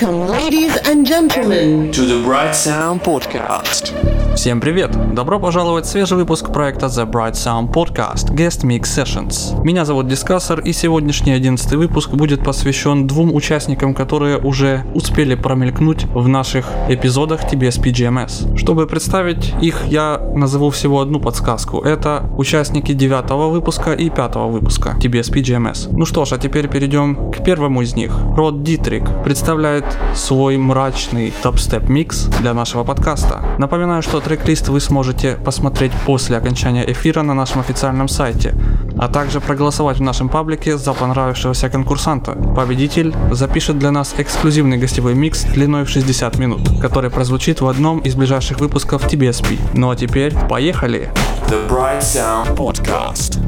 Welcome, ladies and gentlemen, to the Bright Sound Podcast. Всем привет! Добро пожаловать в свежий выпуск проекта The Bright Sound Podcast Guest Mix Sessions. Меня зовут Дискассор и сегодняшний одиннадцатый выпуск будет посвящен двум участникам, которые уже успели промелькнуть в наших эпизодах TBS PGMS. Чтобы представить их, я назову всего одну подсказку. Это участники девятого выпуска и пятого выпуска TBS PGMS. Ну что ж, а теперь перейдем к первому из них. Род Дитрик представляет свой мрачный топ-степ микс для нашего подкаста. Напоминаю, что трек-лист вы сможете посмотреть после окончания эфира на нашем официальном сайте, а также проголосовать в нашем паблике за понравившегося конкурсанта. Победитель запишет для нас эксклюзивный гостевой микс длиной в 60 минут, который прозвучит в одном из ближайших выпусков TBSP. Ну а теперь поехали! The Bright Sound Podcast.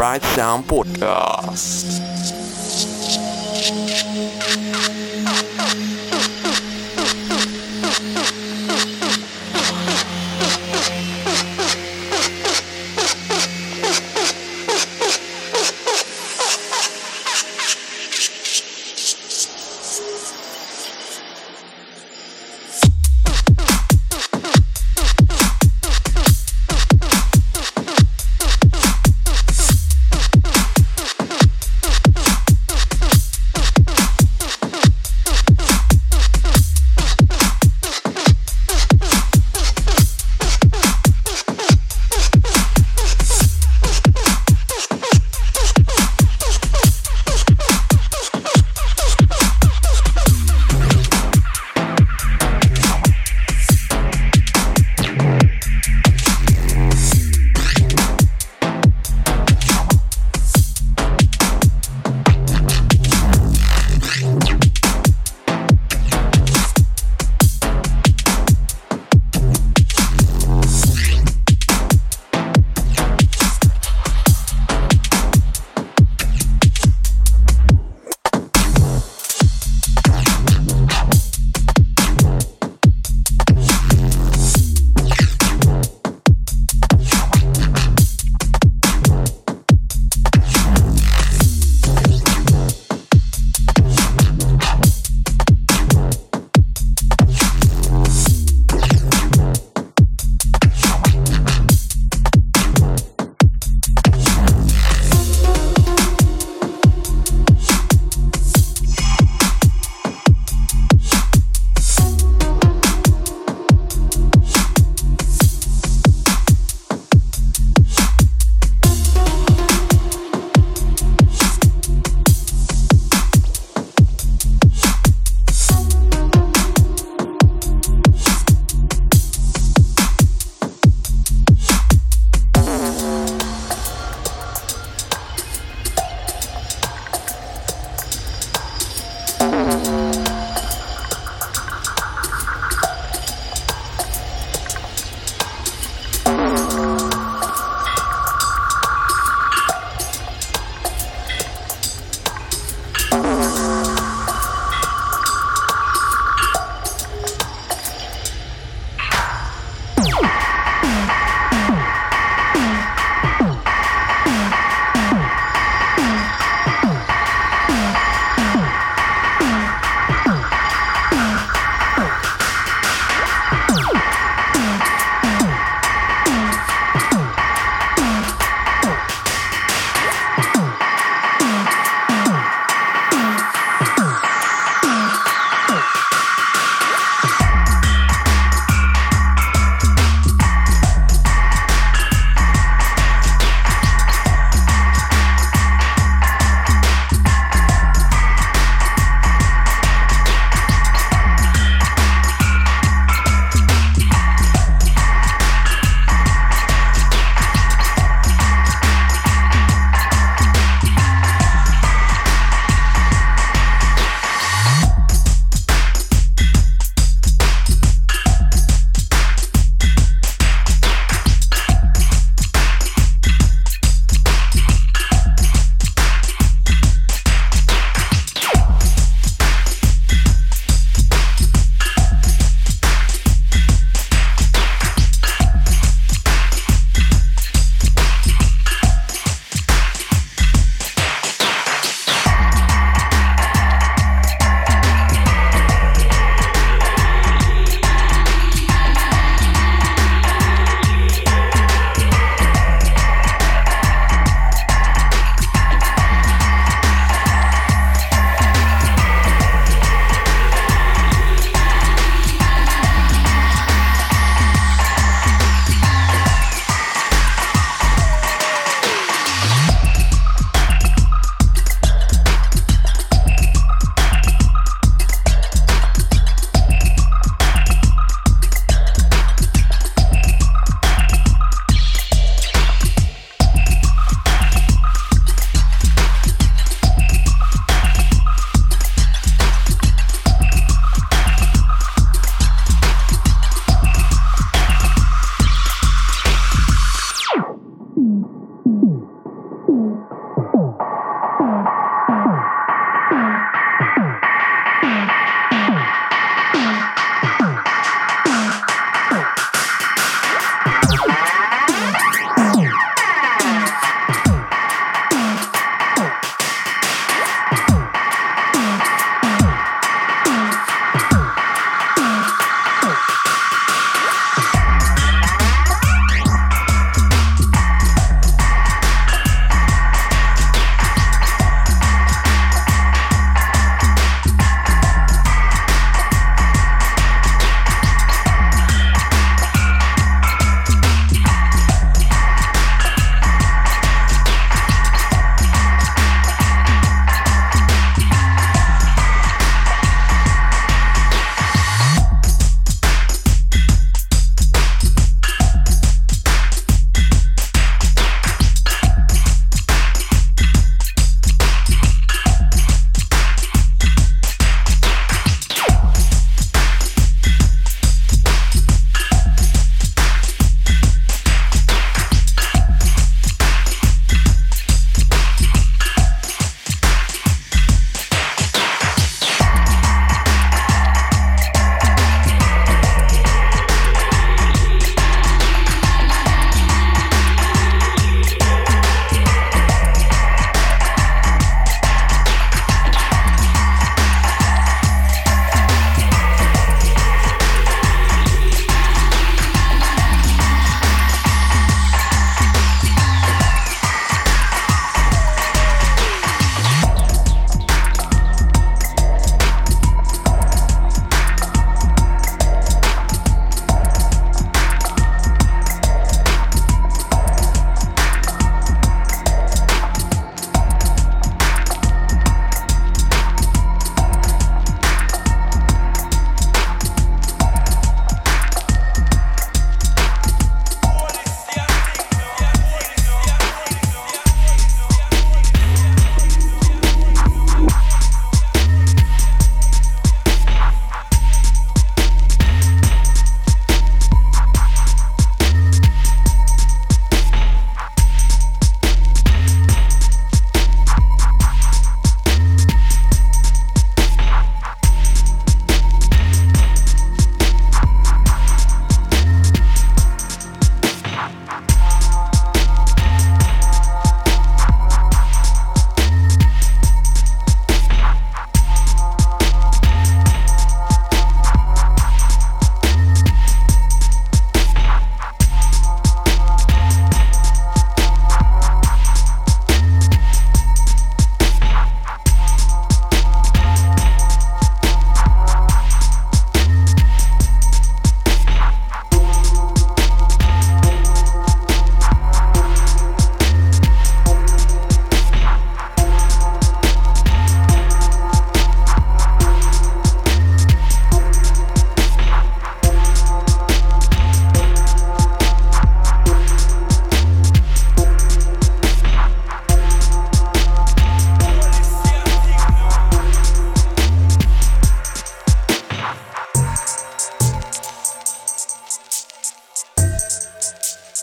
Bright Sound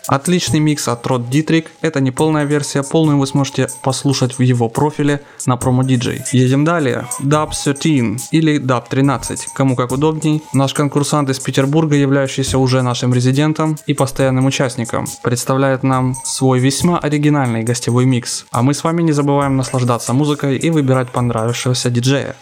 Отличный микс от Род Дитрик. Это не полная версия, полную вы сможете послушать в его профиле на промо DJ. Едем далее. Dub 13 или Dub 13, кому как удобней. Наш конкурсант из Петербурга, являющийся уже нашим резидентом и постоянным участником, представляет нам свой весьма оригинальный гостевой микс. А мы с вами не забываем наслаждаться музыкой и выбирать понравившегося диджея.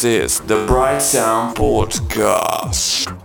This is the Bright Sound Podcast.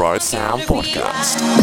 Bright Sound Podcast.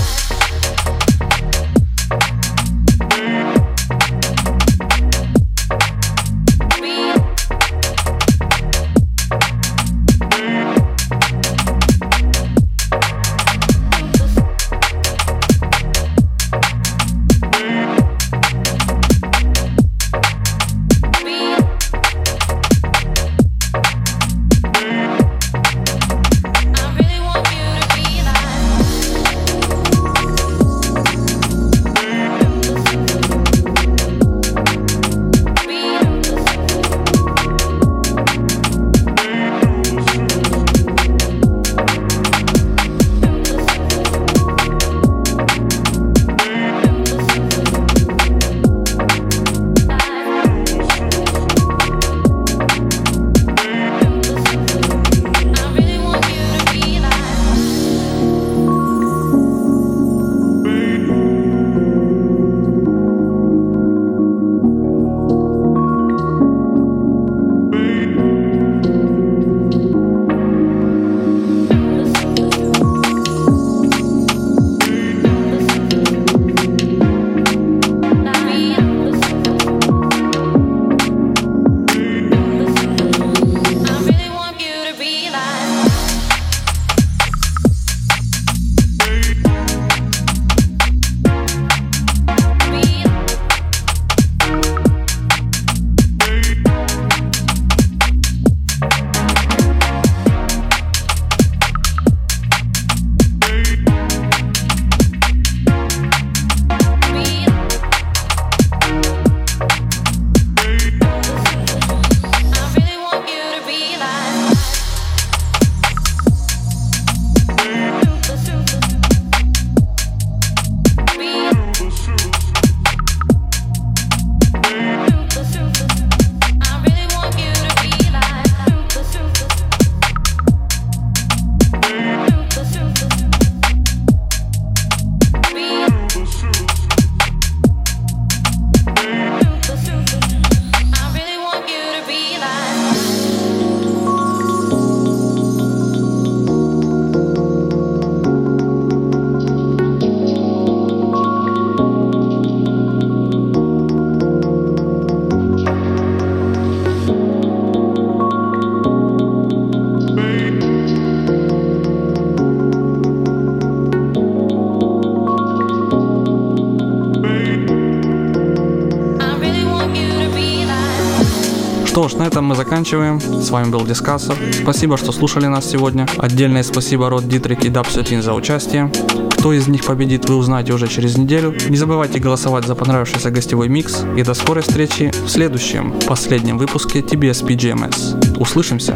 Ж, на этом мы заканчиваем. С вами был Дискассер. Спасибо, что слушали нас сегодня. Отдельное спасибо Род Дитрик и Даб за участие. Кто из них победит, вы узнаете уже через неделю. Не забывайте голосовать за понравившийся гостевой микс. И до скорой встречи в следующем, последнем выпуске TBS PGMS. Услышимся!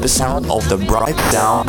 episode of the Breakdown